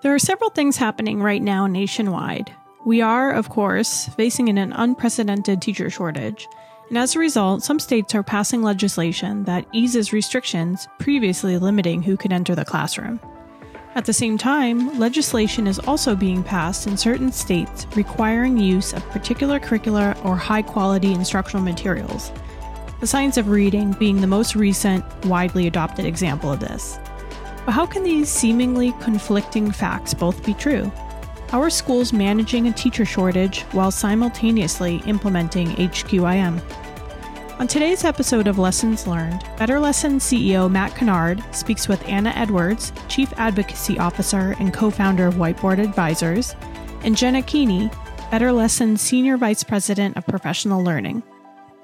There are several things happening right now nationwide. We are, of course, facing an unprecedented teacher shortage, and as a result, some states are passing legislation that eases restrictions previously limiting who could enter the classroom. At the same time, legislation is also being passed in certain states requiring use of particular curricular or high quality instructional materials, the science of reading being the most recent, widely adopted example of this. But how can these seemingly conflicting facts both be true? How are schools managing a teacher shortage while simultaneously implementing HQIM? On today's episode of Lessons Learned, BetterLesson's CEO Matt Kennard speaks with Anna Edwards, Chief Advocacy Officer and co founder of Whiteboard Advisors, and Jenna Keaney, Better Lessons Senior Vice President of Professional Learning.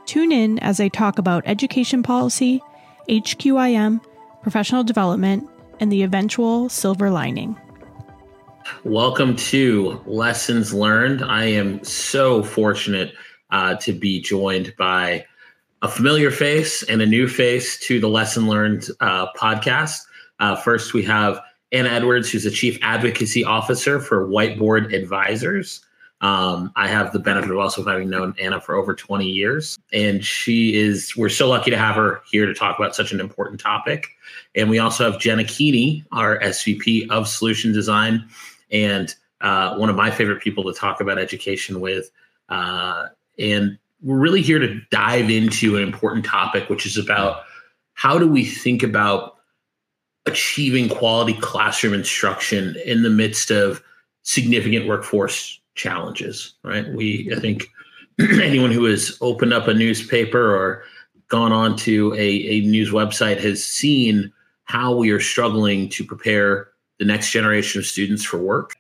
Tune in as they talk about education policy, HQIM, professional development, and the eventual silver lining. Welcome to Lessons Learned. I am so fortunate uh, to be joined by a familiar face and a new face to the Lesson Learned uh, podcast. Uh, first, we have Anna Edwards, who's the Chief Advocacy Officer for Whiteboard Advisors. Um, I have the benefit of also having known Anna for over 20 years, and she is, we're so lucky to have her here to talk about such an important topic. And we also have Jenna Keaney, our SVP of Solution Design, and uh, one of my favorite people to talk about education with. Uh, and we're really here to dive into an important topic, which is about how do we think about achieving quality classroom instruction in the midst of significant workforce challenges, right? We, I think anyone who has opened up a newspaper or gone on to a, a news website has seen how we are struggling to prepare the next generation of students for work.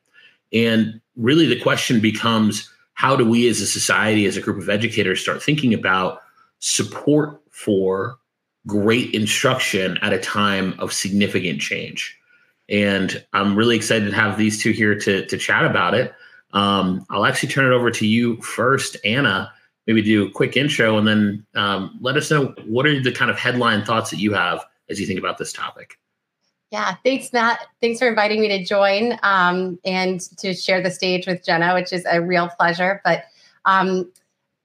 And really the question becomes how do we as a society, as a group of educators, start thinking about support for great instruction at a time of significant change? And I'm really excited to have these two here to, to chat about it. Um, I'll actually turn it over to you first, Anna. Maybe do a quick intro and then um, let us know what are the kind of headline thoughts that you have as you think about this topic. Yeah, thanks, Matt. Thanks for inviting me to join um, and to share the stage with Jenna, which is a real pleasure. But um,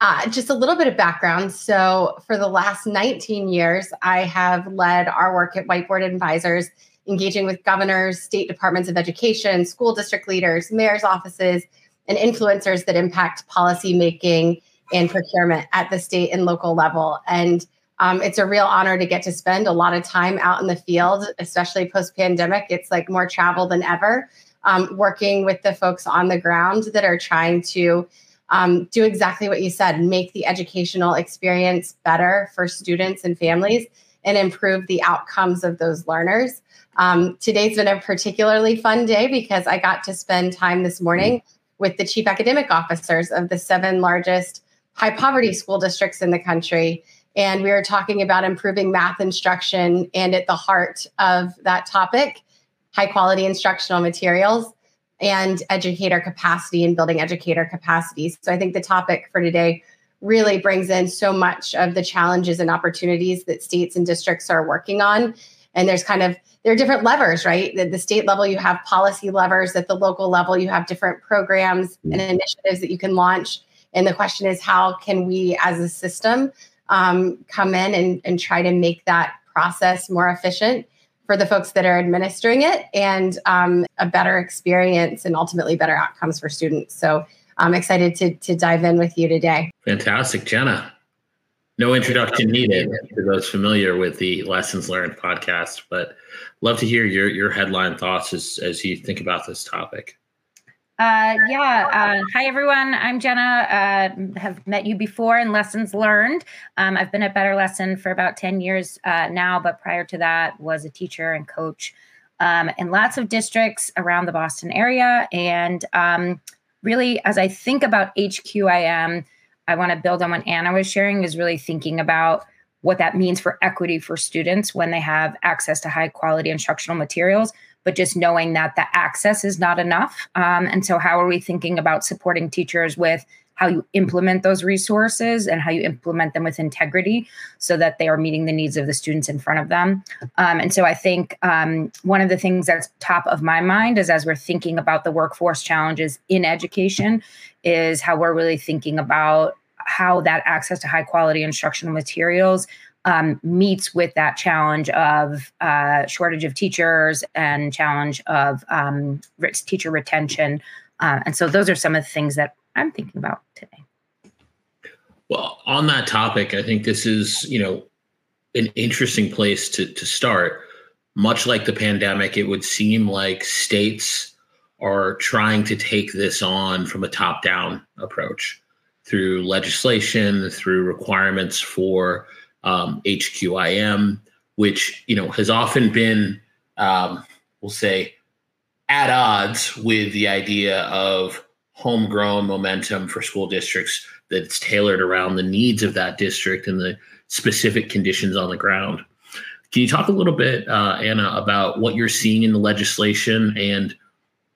uh, just a little bit of background. So, for the last 19 years, I have led our work at Whiteboard Advisors, engaging with governors, state departments of education, school district leaders, mayor's offices, and influencers that impact policy making and procurement at the state and local level. And um, it's a real honor to get to spend a lot of time out in the field, especially post pandemic. It's like more travel than ever, um, working with the folks on the ground that are trying to um, do exactly what you said make the educational experience better for students and families and improve the outcomes of those learners. Um, today's been a particularly fun day because I got to spend time this morning with the chief academic officers of the seven largest high poverty school districts in the country and we were talking about improving math instruction and at the heart of that topic high quality instructional materials and educator capacity and building educator capacity. so i think the topic for today really brings in so much of the challenges and opportunities that states and districts are working on and there's kind of there are different levers right at the state level you have policy levers at the local level you have different programs and initiatives that you can launch and the question is how can we as a system um, come in and, and try to make that process more efficient for the folks that are administering it and um, a better experience and ultimately better outcomes for students. So I'm excited to, to dive in with you today. Fantastic, Jenna. No introduction needed for those familiar with the Lessons Learned podcast, but love to hear your, your headline thoughts as, as you think about this topic. Uh, yeah. Uh, hi, everyone. I'm Jenna. Uh, have met you before in Lessons Learned. Um, I've been at BetterLesson for about 10 years uh, now, but prior to that, was a teacher and coach um, in lots of districts around the Boston area. And um, really, as I think about HQIM, I want to build on what Anna was sharing, is really thinking about what that means for equity for students when they have access to high quality instructional materials but just knowing that the access is not enough. Um, and so, how are we thinking about supporting teachers with how you implement those resources and how you implement them with integrity so that they are meeting the needs of the students in front of them. Um, and so I think um, one of the things that's top of my mind is as we're thinking about the workforce challenges in education, is how we're really thinking about how that access to high quality instructional materials um, meets with that challenge of uh, shortage of teachers and challenge of um, teacher retention. Uh, and so those are some of the things that I'm thinking about today. Well, on that topic, I think this is, you know, an interesting place to, to start. Much like the pandemic, it would seem like states are trying to take this on from a top down approach through legislation, through requirements for um, HQIM, which you know has often been, um, we'll say, at odds with the idea of homegrown momentum for school districts that's tailored around the needs of that district and the specific conditions on the ground. Can you talk a little bit, uh, Anna, about what you're seeing in the legislation and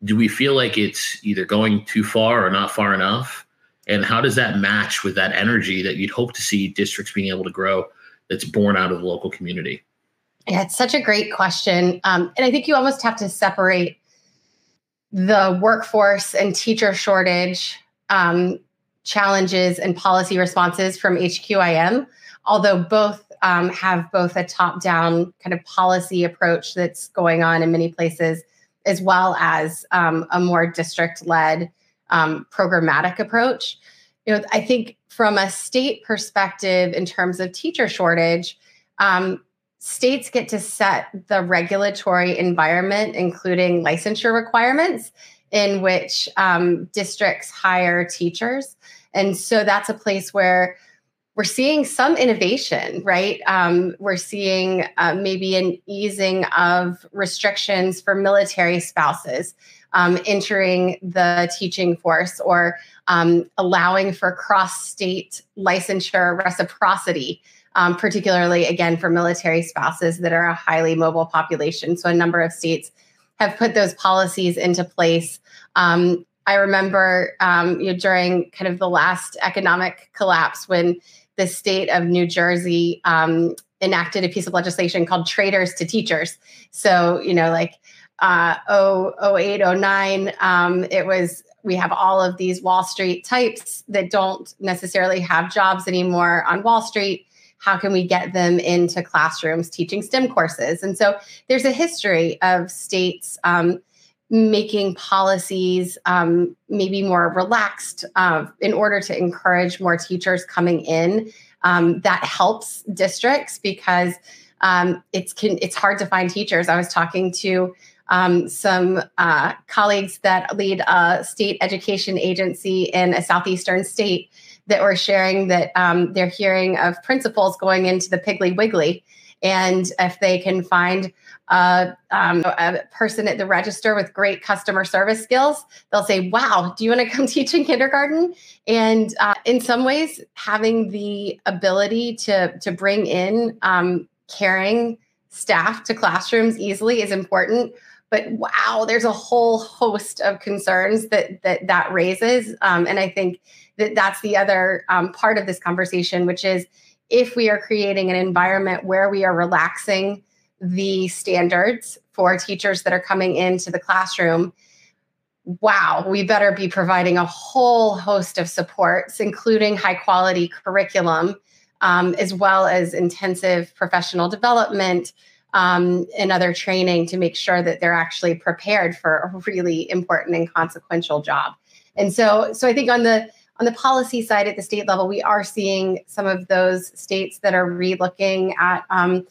do we feel like it's either going too far or not far enough? And how does that match with that energy that you'd hope to see districts being able to grow that's born out of the local community? Yeah, it's such a great question. Um, and I think you almost have to separate the workforce and teacher shortage um, challenges and policy responses from HQIM, although both um, have both a top down kind of policy approach that's going on in many places, as well as um, a more district led um, programmatic approach. You know, I think from a state perspective, in terms of teacher shortage, um, states get to set the regulatory environment, including licensure requirements, in which um, districts hire teachers. And so that's a place where we're seeing some innovation, right? Um, we're seeing uh, maybe an easing of restrictions for military spouses um, entering the teaching force or um, allowing for cross state licensure reciprocity, um, particularly again for military spouses that are a highly mobile population. So, a number of states have put those policies into place. Um, I remember um, you know, during kind of the last economic collapse when the state of New Jersey um, enacted a piece of legislation called Traders to Teachers. So, you know, like uh, 08, 09, um, it was, we have all of these Wall Street types that don't necessarily have jobs anymore on Wall Street. How can we get them into classrooms teaching STEM courses? And so there's a history of states um, making policies um, maybe more relaxed uh, in order to encourage more teachers coming in. Um, that helps districts because um, it's can, it's hard to find teachers. I was talking to um, some uh, colleagues that lead a state education agency in a southeastern state that were sharing that um, they're hearing of principals going into the Piggly Wiggly and if they can find a, um, a person at the register with great customer service skills, they'll say, Wow, do you want to come teach in kindergarten? And uh, in some ways, having the ability to, to bring in um, caring staff to classrooms easily is important but wow there's a whole host of concerns that that that raises. Um, and i think that that's the other um, part of this conversation which is if we are creating an environment where we are relaxing the standards for teachers that are coming into the classroom, wow, we better be providing a whole host of supports, including high quality curriculum, um, as well as intensive professional development um, and other training to make sure that they're actually prepared for a really important and consequential job. And so, so I think on the on the policy side at the state level, we are seeing some of those states that are relooking at um,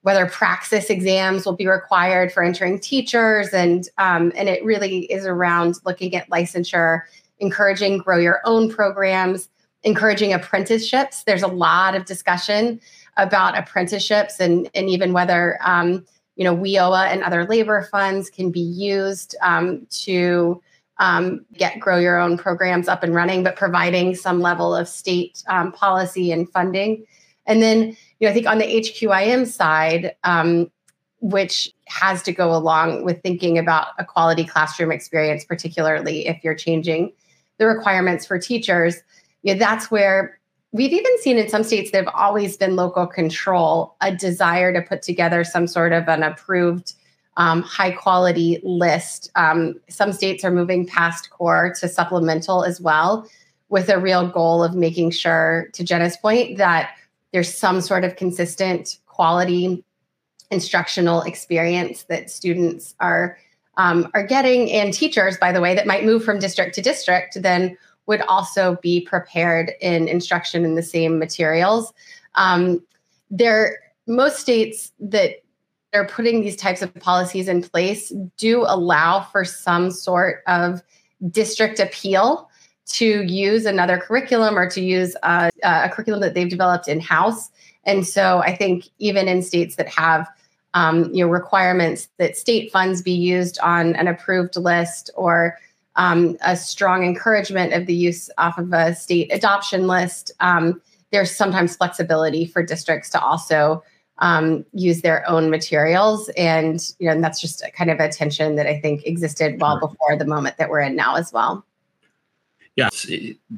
whether praxis exams will be required for entering teachers, and um, and it really is around looking at licensure, encouraging grow your own programs, encouraging apprenticeships. There's a lot of discussion about apprenticeships and and even whether um, you know WIOA and other labor funds can be used um, to um, get grow your own programs up and running, but providing some level of state um, policy and funding. And then, you know, I think on the HQIM side, um, which has to go along with thinking about a quality classroom experience, particularly if you're changing the requirements for teachers. know, that's where we've even seen in some states that have always been local control a desire to put together some sort of an approved um, high quality list. Um, some states are moving past core to supplemental as well, with a real goal of making sure, to Jenna's point, that there's some sort of consistent quality instructional experience that students are um, are getting, and teachers, by the way, that might move from district to district, then would also be prepared in instruction in the same materials. Um, there, most states that are putting these types of policies in place do allow for some sort of district appeal to use another curriculum or to use a, a curriculum that they've developed in house. And so I think even in states that have um, you know requirements that state funds be used on an approved list or um, a strong encouragement of the use off of a state adoption list. Um, there's sometimes flexibility for districts to also um, use their own materials, and you know, and that's just kind of a tension that I think existed well before the moment that we're in now as well. Yes,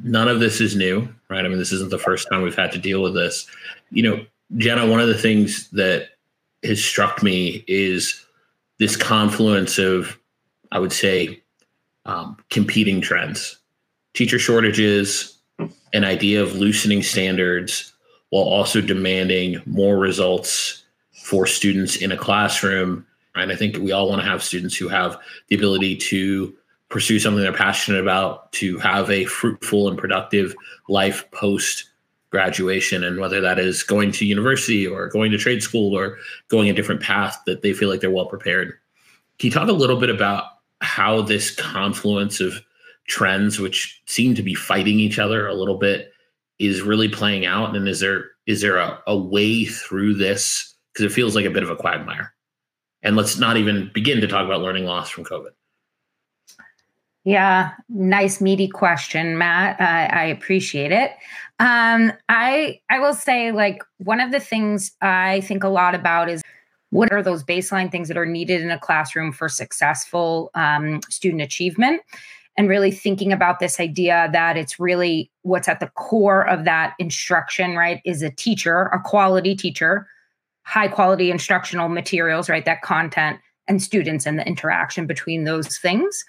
none of this is new, right? I mean, this isn't the first time we've had to deal with this. You know, Jenna, one of the things that has struck me is this confluence of, I would say, um, competing trends, teacher shortages, an idea of loosening standards while also demanding more results for students in a classroom. And I think we all want to have students who have the ability to pursue something they're passionate about, to have a fruitful and productive life post graduation. And whether that is going to university or going to trade school or going a different path, that they feel like they're well prepared. Can you talk a little bit about how this confluence of trends, which seem to be fighting each other a little bit, is really playing out? And is there is there a, a way through this? Because it feels like a bit of a quagmire. And let's not even begin to talk about learning loss from COVID. Yeah, nice meaty question, Matt. I appreciate it. Um, I I will say, like, one of the things I think a lot about is what are those baseline things that are needed in a classroom for successful um, student achievement? And really thinking about this idea that it's really what's at the core of that instruction right is a teacher a quality teacher high quality instructional materials right that content and students and the interaction between those things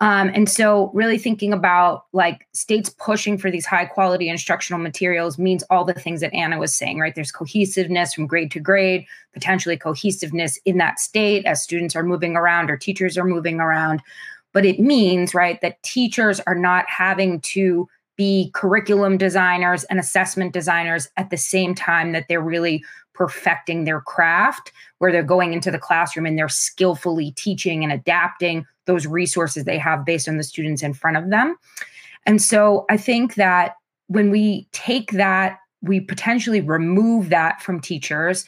um, and so, really thinking about like states pushing for these high quality instructional materials means all the things that Anna was saying, right? There's cohesiveness from grade to grade, potentially cohesiveness in that state as students are moving around or teachers are moving around. But it means, right, that teachers are not having to be curriculum designers and assessment designers at the same time that they're really perfecting their craft, where they're going into the classroom and they're skillfully teaching and adapting those resources they have based on the students in front of them. And so I think that when we take that, we potentially remove that from teachers.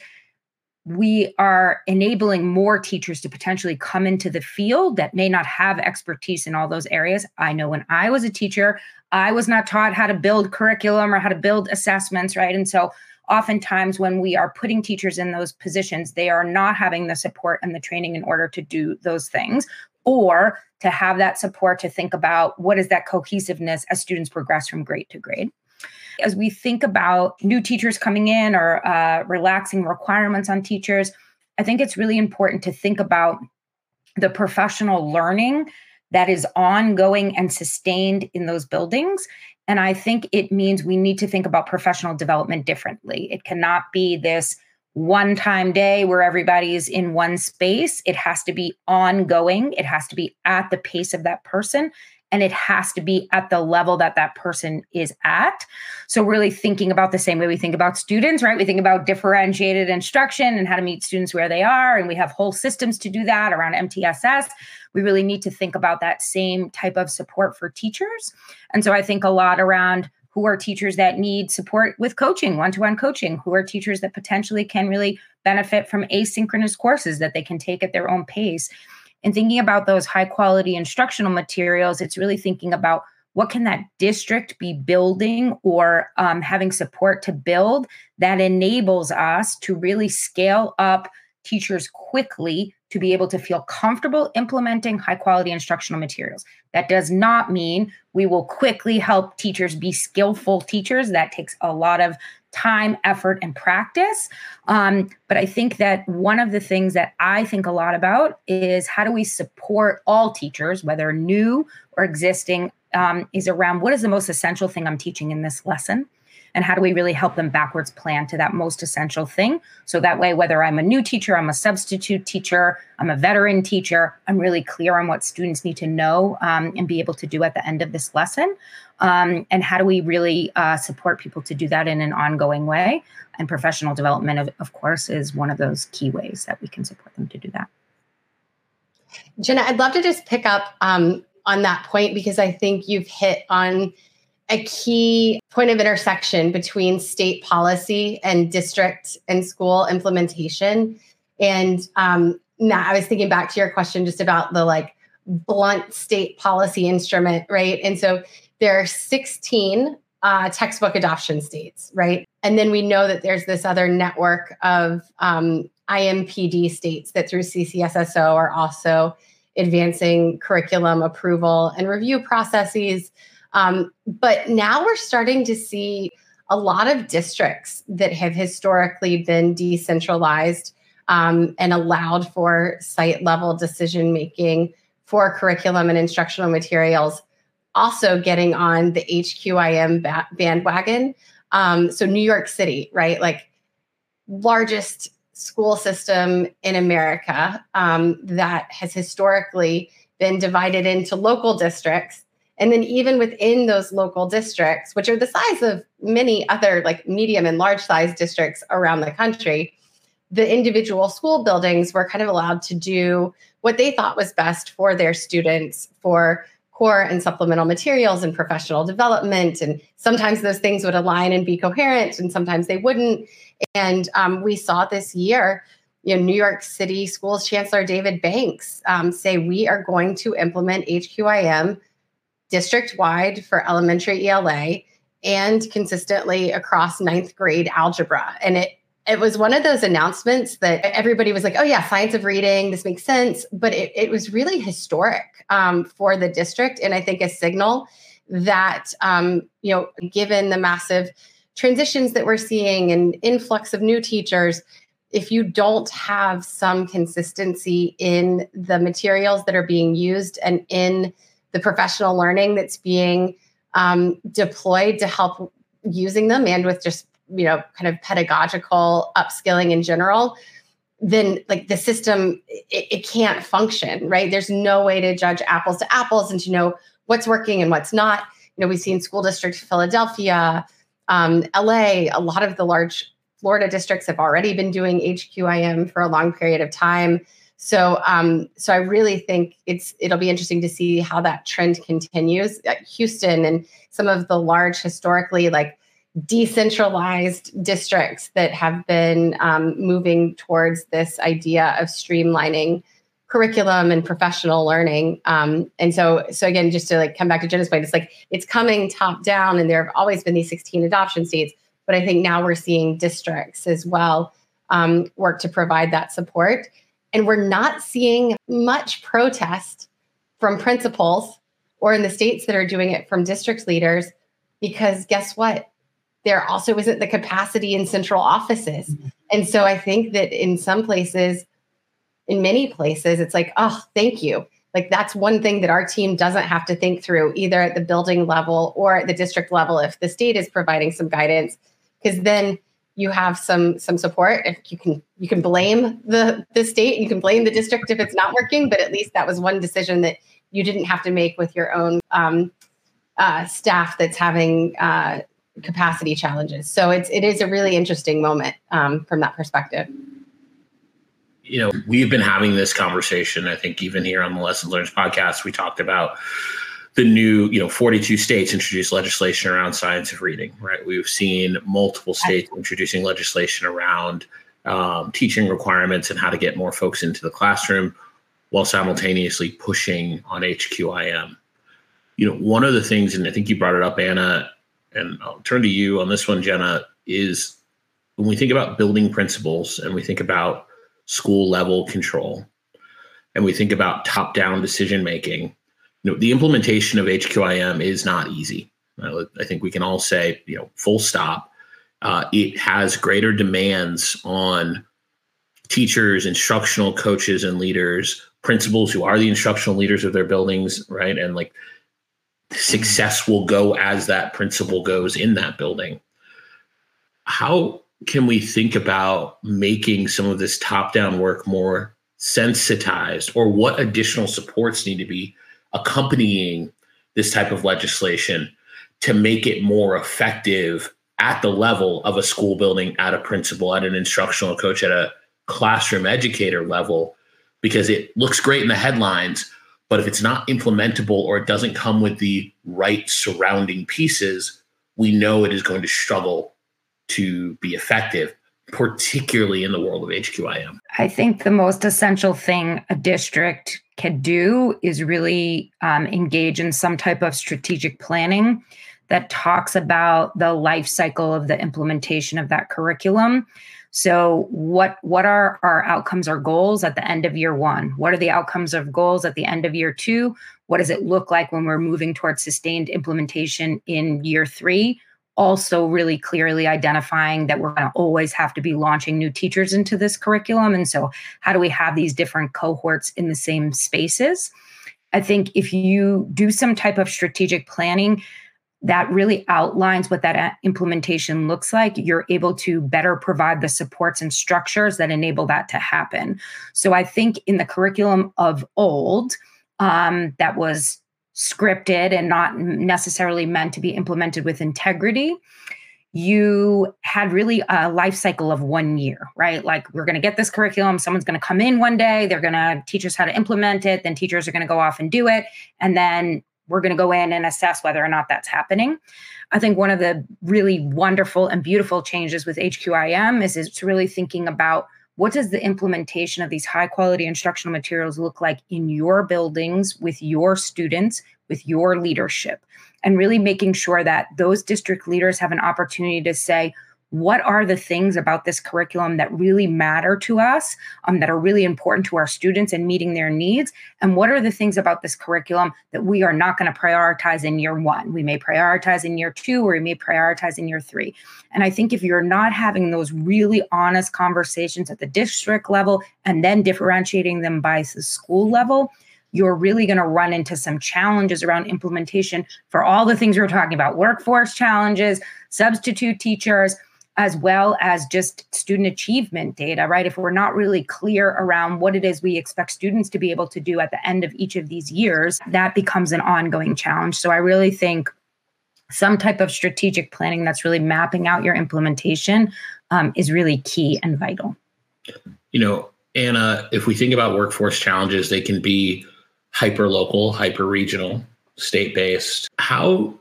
We are enabling more teachers to potentially come into the field that may not have expertise in all those areas. I know when I was a teacher, I was not taught how to build curriculum or how to build assessments, right? And so oftentimes when we are putting teachers in those positions, they are not having the support and the training in order to do those things or to have that support to think about what is that cohesiveness as students progress from grade to grade. As we think about new teachers coming in or uh, relaxing requirements on teachers, I think it's really important to think about the professional learning that is ongoing and sustained in those buildings. And I think it means we need to think about professional development differently. It cannot be this one time day where everybody's in one space. It has to be ongoing, it has to be at the pace of that person. And it has to be at the level that that person is at. So, really thinking about the same way we think about students, right? We think about differentiated instruction and how to meet students where they are. And we have whole systems to do that around MTSS. We really need to think about that same type of support for teachers. And so, I think a lot around who are teachers that need support with coaching, one to one coaching, who are teachers that potentially can really benefit from asynchronous courses that they can take at their own pace. And thinking about those high quality instructional materials, it's really thinking about what can that district be building or um, having support to build that enables us to really scale up teachers quickly to be able to feel comfortable implementing high quality instructional materials. That does not mean we will quickly help teachers be skillful teachers. That takes a lot of time, effort, and practice. Um, but I think that one of the things that I think a lot about is how do we support all teachers, whether new or existing, um, is around what is the most essential thing I'm teaching in this lesson? And how do we really help them backwards plan to that most essential thing? So that way whether i'm a new teacher i'm a substitute teacher i'm a veteran teacher i'm really clear on what students need to know um, and be able to do at the end of this lesson. Um, and how do we really uh, support people to do that in an ongoing way? And professional development of, of course is one of those key ways that we can support them to do that. Jenna i'd love to just pick up um, on that point because i think you've hit on a key point of intersection between state policy and district and school implementation. And um, now I was thinking back to your question just about the like blunt state policy instrument, right? And so there are 16 uh, textbook adoption states, right? And then we know that there's this other network of um, IMPD states that through CCSSO are also advancing curriculum approval and review processes um, but now we're starting to see a lot of districts that have historically been decentralized um, and allowed for site level decision making for curriculum and instructional materials also getting on the HQIM ba- bandwagon. Um, so, New York City, right? Like, largest school system in America um, that has historically been divided into local districts and then even within those local districts, which are the size of many other like medium and large size districts around the country, the individual school buildings were kind of allowed to do what they thought was best for their students for core and supplemental materials and professional development. And sometimes those things would align and be coherent, and sometimes they wouldn't. And um, we saw this year, you know, New York City Schools Chancellor David Banks um, say we are going to implement HQIM district wide for elementary ELA and consistently across ninth grade algebra. And it it was one of those announcements that everybody was like, oh, yeah, science of reading, this makes sense. But it, it was really historic um, for the district. And I think a signal that, um, you know, given the massive transitions that we're seeing and influx of new teachers, if you don't have some consistency in the materials that are being used and in the professional learning that's being um, deployed to help using them and with just you know kind of pedagogical upskilling in general then like the system it, it, can't function right? There's no way to judge apples to apples and to know what's working and what's not. You know we've seen school districts philadelphia um, la a lot of the large florida districts have already been doing hqim for a long period of time so, um, so I really think it's it'll be interesting to see how that trend continues. Houston and some of the large historically like decentralized districts that have been um, moving towards this idea of streamlining curriculum and professional learning. Um, and so, so again, just to like come back to Jenna's point, it's like it's coming top down, and there have always been these 16 adoption states, but I think now we're seeing districts as well um, work to provide that support. And we're not seeing much protest from principals or in the states that are doing it from district leaders because guess what? There also isn't the capacity in central offices. Mm-hmm. And so I think that in some places, in many places, it's like, oh, thank you. Like that's one thing that our team doesn't have to think through either at the building level or at the district level if the state is providing some guidance. Because then you have some some support. If you can you can blame the the state you can blame the district if it's not working but at least that was one decision that you didn't have to make with your own um, uh, staff that's having uh, capacity challenges. So it's it is a really interesting moment um, from that perspective. You know we've been having this conversation i think even here on the lessons learned podcast. We talked about the new, you know, 42 states introduce legislation around science of reading, right? We've seen multiple states introducing legislation around um, teaching requirements and how to get more folks into the classroom while simultaneously pushing on HQIM. You know, one of the things, and I think you brought it up, Anna, and I'll turn to you on this one, Jenna, is when we think about building principals and we think about school level control, and we think about top down decision making, you know, the implementation of HQIM is not easy. Uh, I think we can all say, you know, full stop. Uh, it has greater demands on teachers, instructional coaches, and leaders, principals who are the instructional leaders of their buildings, right? And like success will go as that principal goes in that building. How can we think about making some of this top down work more sensitized, or what additional supports need to be accompanying this type of legislation to make it more effective at the level of a school building, at a principal, at an instructional coach, at a classroom educator level? Because it looks great in the headlines, but if it's not implementable or it doesn't come with the right surrounding pieces, we know it is going to struggle to be effective, particularly in the world of HQIM. I think the most essential thing a district can do is really um, engage in some type of strategic planning that talks about the life cycle of the implementation of that curriculum so what what are our outcomes or goals at the end of year 1? What are the outcomes of goals at the end of year 2? What does it look like when we're moving towards sustained implementation in year 3? Also really clearly identifying that we're going to always have to be launching new teachers into this curriculum and so how do we have these different cohorts in the same spaces? I think if you do some type of strategic planning, that really outlines what that uh, implementation looks like, you're able to better provide the supports and structures that enable that to happen. So I think in the curriculum of old, um, that was scripted and not necessarily meant to be implemented with integrity you had really a life cycle of one year, right? Like we're going to get this curriculum, someone's going to come in one day, they're going to teach us how to implement it, then teachers are going to go off and do it, and then we're going to go in and assess whether or not that's happening. I think one of the really wonderful and beautiful changes with HQIM is it's really thinking about what does the implementation of these high quality instructional materials look like in your buildings with your students, with your leadership, and really making sure that those district leaders have an opportunity to say, what are the things about this curriculum that really matter to us, um, that are really important to our students and meeting their needs? And what are the things about this curriculum that we are not going to prioritize in year one? We may prioritize in year two, or we may prioritize in year three. And I think if you're not having those really honest conversations at the district level and then differentiating them by the school level, you're really going to run into some challenges around implementation for all the things we are talking about workforce challenges, substitute teachers as well as just student achievement data, right? If we're not really clear around what it is we expect students to be able to do at the end of each of these years, that becomes an ongoing challenge. So I really think some type of strategic planning that's really mapping out your implementation um, is really key and vital. You know, Anna, if we think about workforce challenges, they can be hyper local, hyper regional, state based. How,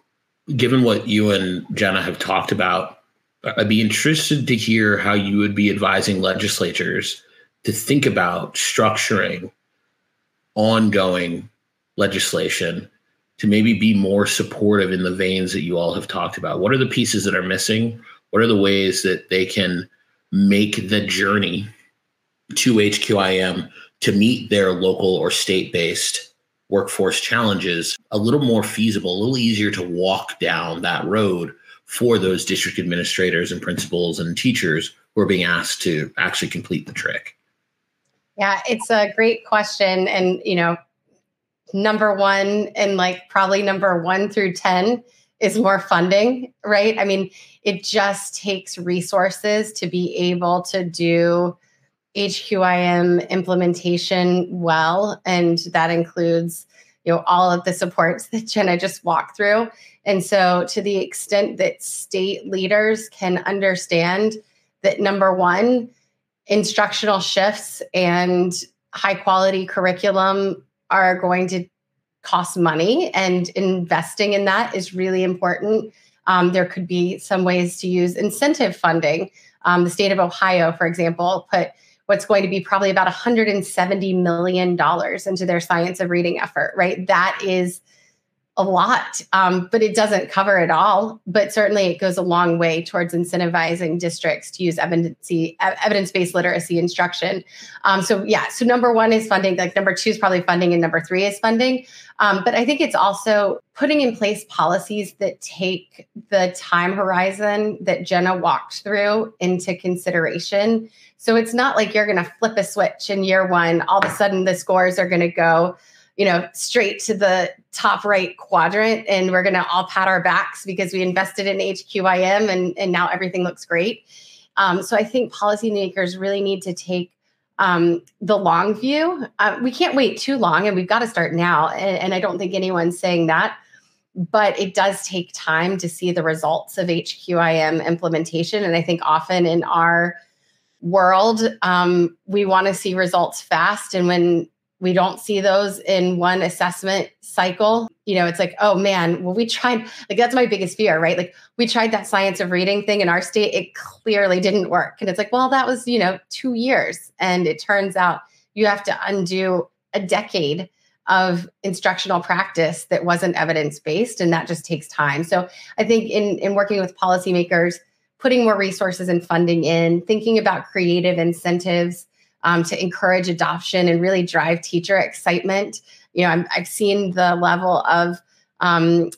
given what you and Jenna have talked about, I'd be interested to hear how you would be advising legislatures to think about structuring ongoing legislation to maybe be more supportive in the veins that you all have talked about. What are the pieces that are missing? What are the ways that they can make the journey to HQIM to meet their local or state based workforce challenges a little more feasible, a little easier to walk down that road for those district administrators and principals and teachers who are being asked to actually complete the trick? Yeah, it's a great question. And, you know, number one and like probably number one through 10 is more funding, right? I mean, it just takes resources to be able to do HQIM implementation well. And that includes, you know, all of the supports that Jenna just walked through. And so, to the extent that state leaders can understand that number one, instructional shifts and high quality curriculum are going to cost money, and investing in that is really important. Um, there could be some ways to use incentive funding. Um, the state of Ohio, for example, put what's going to be probably about $170 million into their science of reading effort, right? That is a lot, um, but it doesn't cover it all. But certainly, it goes a long way towards incentivizing districts to use evidence-based literacy instruction. Um, so yeah, so number one is funding. Like number two is probably funding, and number three is funding. Um, but I think it's also putting in place policies that take the time horizon that Jenna walked through into consideration. So it's not like you're going to flip a switch in year one. All of a sudden, the scores are going to go you know, straight to the top right quadrant and we're going to all pat our backs because we invested in HQIM and, and now everything looks great. Um, so I think policymakers really need to take um, the long view. Uh, we can't wait too long and we've got to start now. And, and I don't think anyone's saying that. But it does take time to see the results of HQIM implementation. And I think often in our world, um, we want to see results fast. And when we don't see those in one assessment cycle. You know it's like oh man well we tried like that's my biggest fear right? Like we tried that science of reading thing in our state it clearly didn't work. And it's like well that was you know 2 years. And it turns out you have to undo a decade of instructional practice that wasn't evidence based and that just takes time. So i think in in working with policymakers putting more resources and funding in thinking about creative incentives um, to encourage adoption and really drive teacher excitement. You know, i have seen the level of um,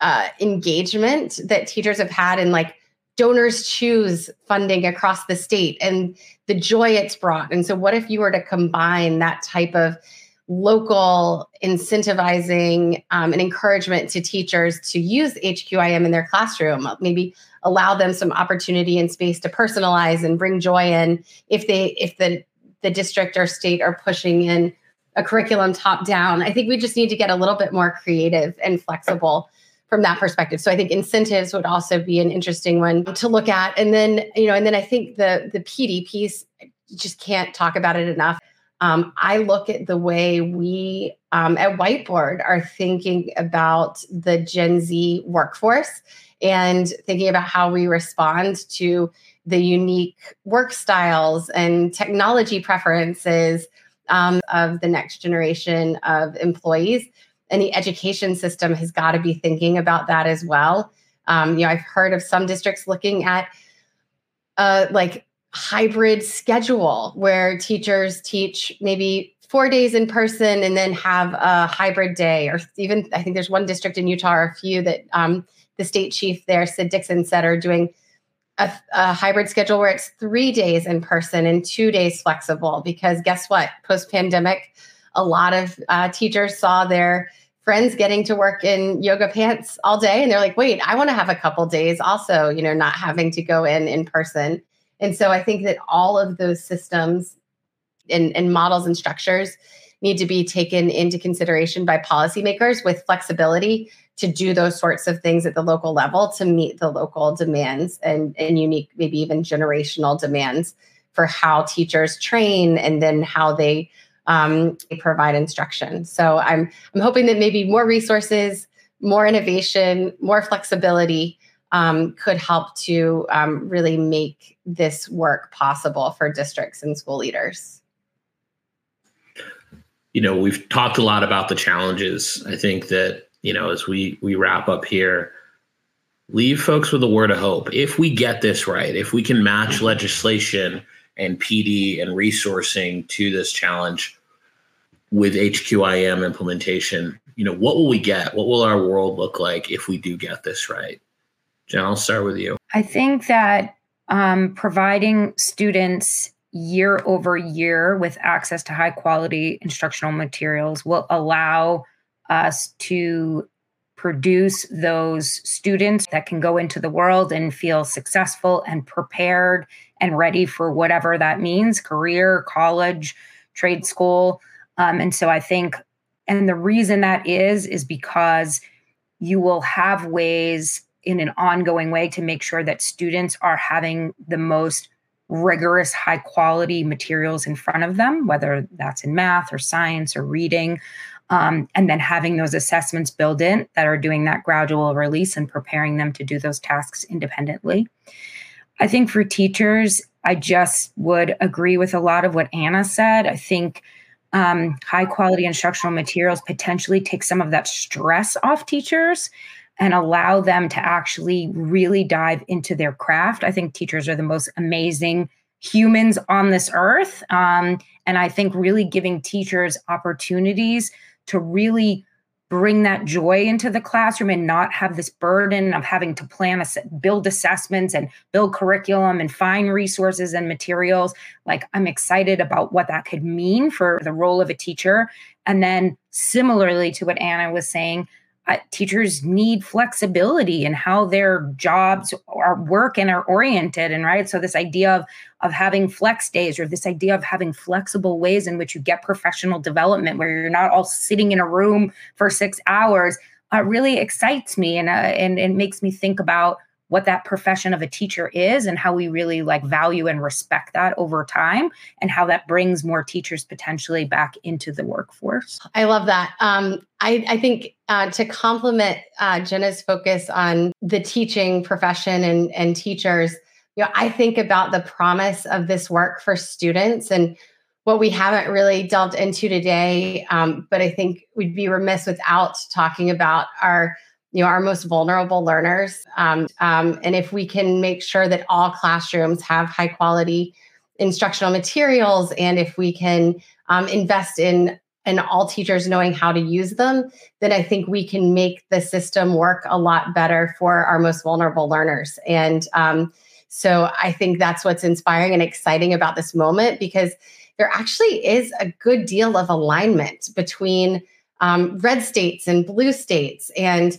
uh, engagement that teachers have had in like DonorsChoose funding across the state and the joy it's brought. And so, what if you were to combine that type of local incentivizing um, and encouragement to teachers to use HQIM in their classroom, maybe allow them some opportunity and space to personalize and bring joy in if they if the the district or state are pushing in a curriculum top down. I think we just need to get a little bit more creative and flexible from that perspective. So I think incentives would also be an interesting one to look at. And then, you know, and then I think the the PD piece just can't talk about it enough. Um, I look at the way we um, at Whiteboard are thinking about the Gen Z workforce and thinking about how we respond to the unique work styles and technology preferences um, of the next generation of employees. And the education system has got to be thinking about that as well. Um, you know, I've heard of some districts looking at uh, like hybrid schedule where teachers teach maybe four days in person and then have a hybrid day, or even I think there's one district in Utah or a few that um, the state chief there, Sid Dickson, said are doing a, a, hybrid schedule where it's three days in person and two days flexible because guess what? Post pandemic a lot of uh, teachers saw their friends getting to work in yoga pants all day and they're like wait i want to have a couple days also you know not having to go in in person. And so i think that all of those systems and, and models and structures need to be taken into consideration by policymakers with flexibility to do those sorts of things at the local level to meet the local demands and, and unique, maybe even generational demands for how teachers train and then how they um, provide instruction. So I'm I'm hoping that maybe more resources, more innovation, more flexibility um, could help to um, really make this work possible for districts and school leaders you know, we've talked a lot about the challenges. I think that, you know, as we we wrap up here, leave folks with a word of hope. If we get this right, if we can match legislation and PD and resourcing to this challenge with HQIM implementation, you know, what will we get? What will our world look like if we do get this right? Jen, I'll start with you. I think that um, providing students year over year with access to high quality instructional materials will allow us to produce those students that can go into the world and feel successful and prepared and ready for whatever that means career, college, trade school. Um, and so I think, and the reason that is, is because you will have ways in an ongoing way to make sure that students are having the most rigorous, high quality materials in front of them, whether that's in math or science or reading. Um, and then having those assessments built in that are doing that gradual release and preparing them to do those tasks independently. I think for teachers, I just would agree with a lot of what Anna said. I think um, high quality instructional materials potentially take some of that stress off teachers and allow them to actually really dive into their craft. I think teachers are the most amazing humans on this earth. Um, and I think really giving teachers opportunities to really bring that joy into the classroom and not have this burden of having to plan a build assessments and build curriculum and find resources and materials. Like i'm excited about what that could mean for the role of a teacher. And then similarly to what anna was saying uh, teachers need flexibility in how their jobs are work and are oriented and right so this idea of of having flex days or this idea of having flexible ways in which you get professional development where you're not all sitting in a room for six hours uh, really excites me and uh, and it makes me think about what that profession of a teacher is and how we really like value and respect that over time and how that brings more teachers potentially back into the workforce. I love that. Um, I, I, think uh, to complement uh, Jenna's focus on the teaching profession and, and teachers, you know, I think about the promise of this work for students and what we haven't really delved into today. Um, but I think we'd be remiss without talking about our you know our most vulnerable learners. Um, um, and if we can make sure that all classrooms have high quality instructional materials and if we can um, invest in and all teachers knowing how to use them then i think we can make the system work a lot better for our most vulnerable learners. And um, so i think that's what's inspiring and exciting about this moment because there actually is a good deal of alignment between um, red states and blue states and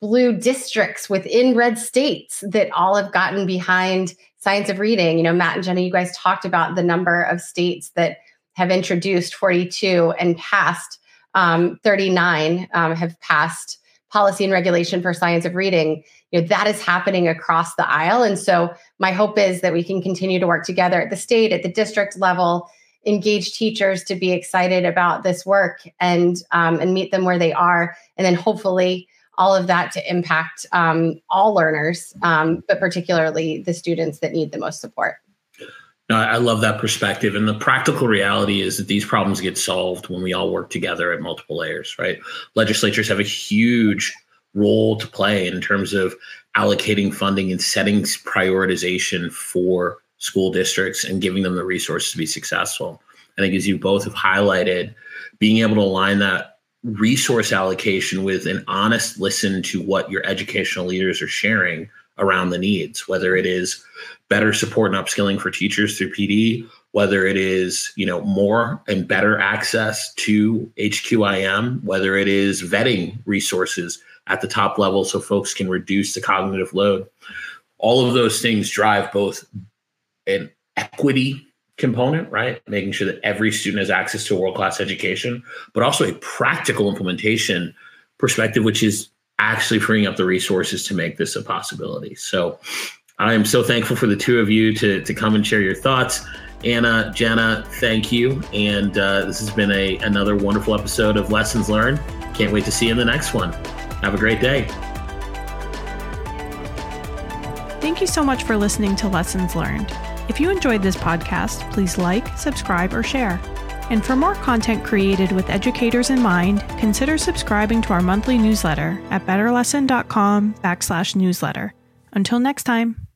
blue districts within red states that all have gotten behind science of reading. You know, Matt and Jenna, you guys talked about the number of states that have introduced 42 and passed um, 39 um, have passed policy and regulation for science of reading. You know, that is happening across the aisle. And so my hope is that we can continue to work together at the state, at the district level, engage teachers to be excited about this work and um, and meet them where they are, and then hopefully all of that to impact um, all learners, um, but particularly the students that need the most support. No, I love that perspective. And the practical reality is that these problems get solved when we all work together at multiple layers, right? Legislatures have a huge role to play in terms of allocating funding and setting prioritization for school districts and giving them the resources to be successful. I think, as you both have highlighted, being able to align that resource allocation with an honest listen to what your educational leaders are sharing around the needs, whether it is better support and upskilling for teachers through PD, whether it is you know more and better access to HQIM, whether it is vetting resources at the top level so folks can reduce the cognitive load. All of those things drive both an equity component, right? Making sure that every student has access to a world class education, but also a practical implementation perspective, which is actually freeing up the resources to make this a possibility. So I am so thankful for the two of you to, to come and share your thoughts. Anna, Jenna, thank you. And uh, this has been a another wonderful episode of Lessons Learned. Can't wait to see you in the next one. Have a great day. Thank you so much for listening to Lessons Learned. If you enjoyed this podcast, please like, subscribe, or share. And for more content created with educators in mind, consider subscribing to our monthly newsletter at betterlesson.com backslash newsletter. Until next time.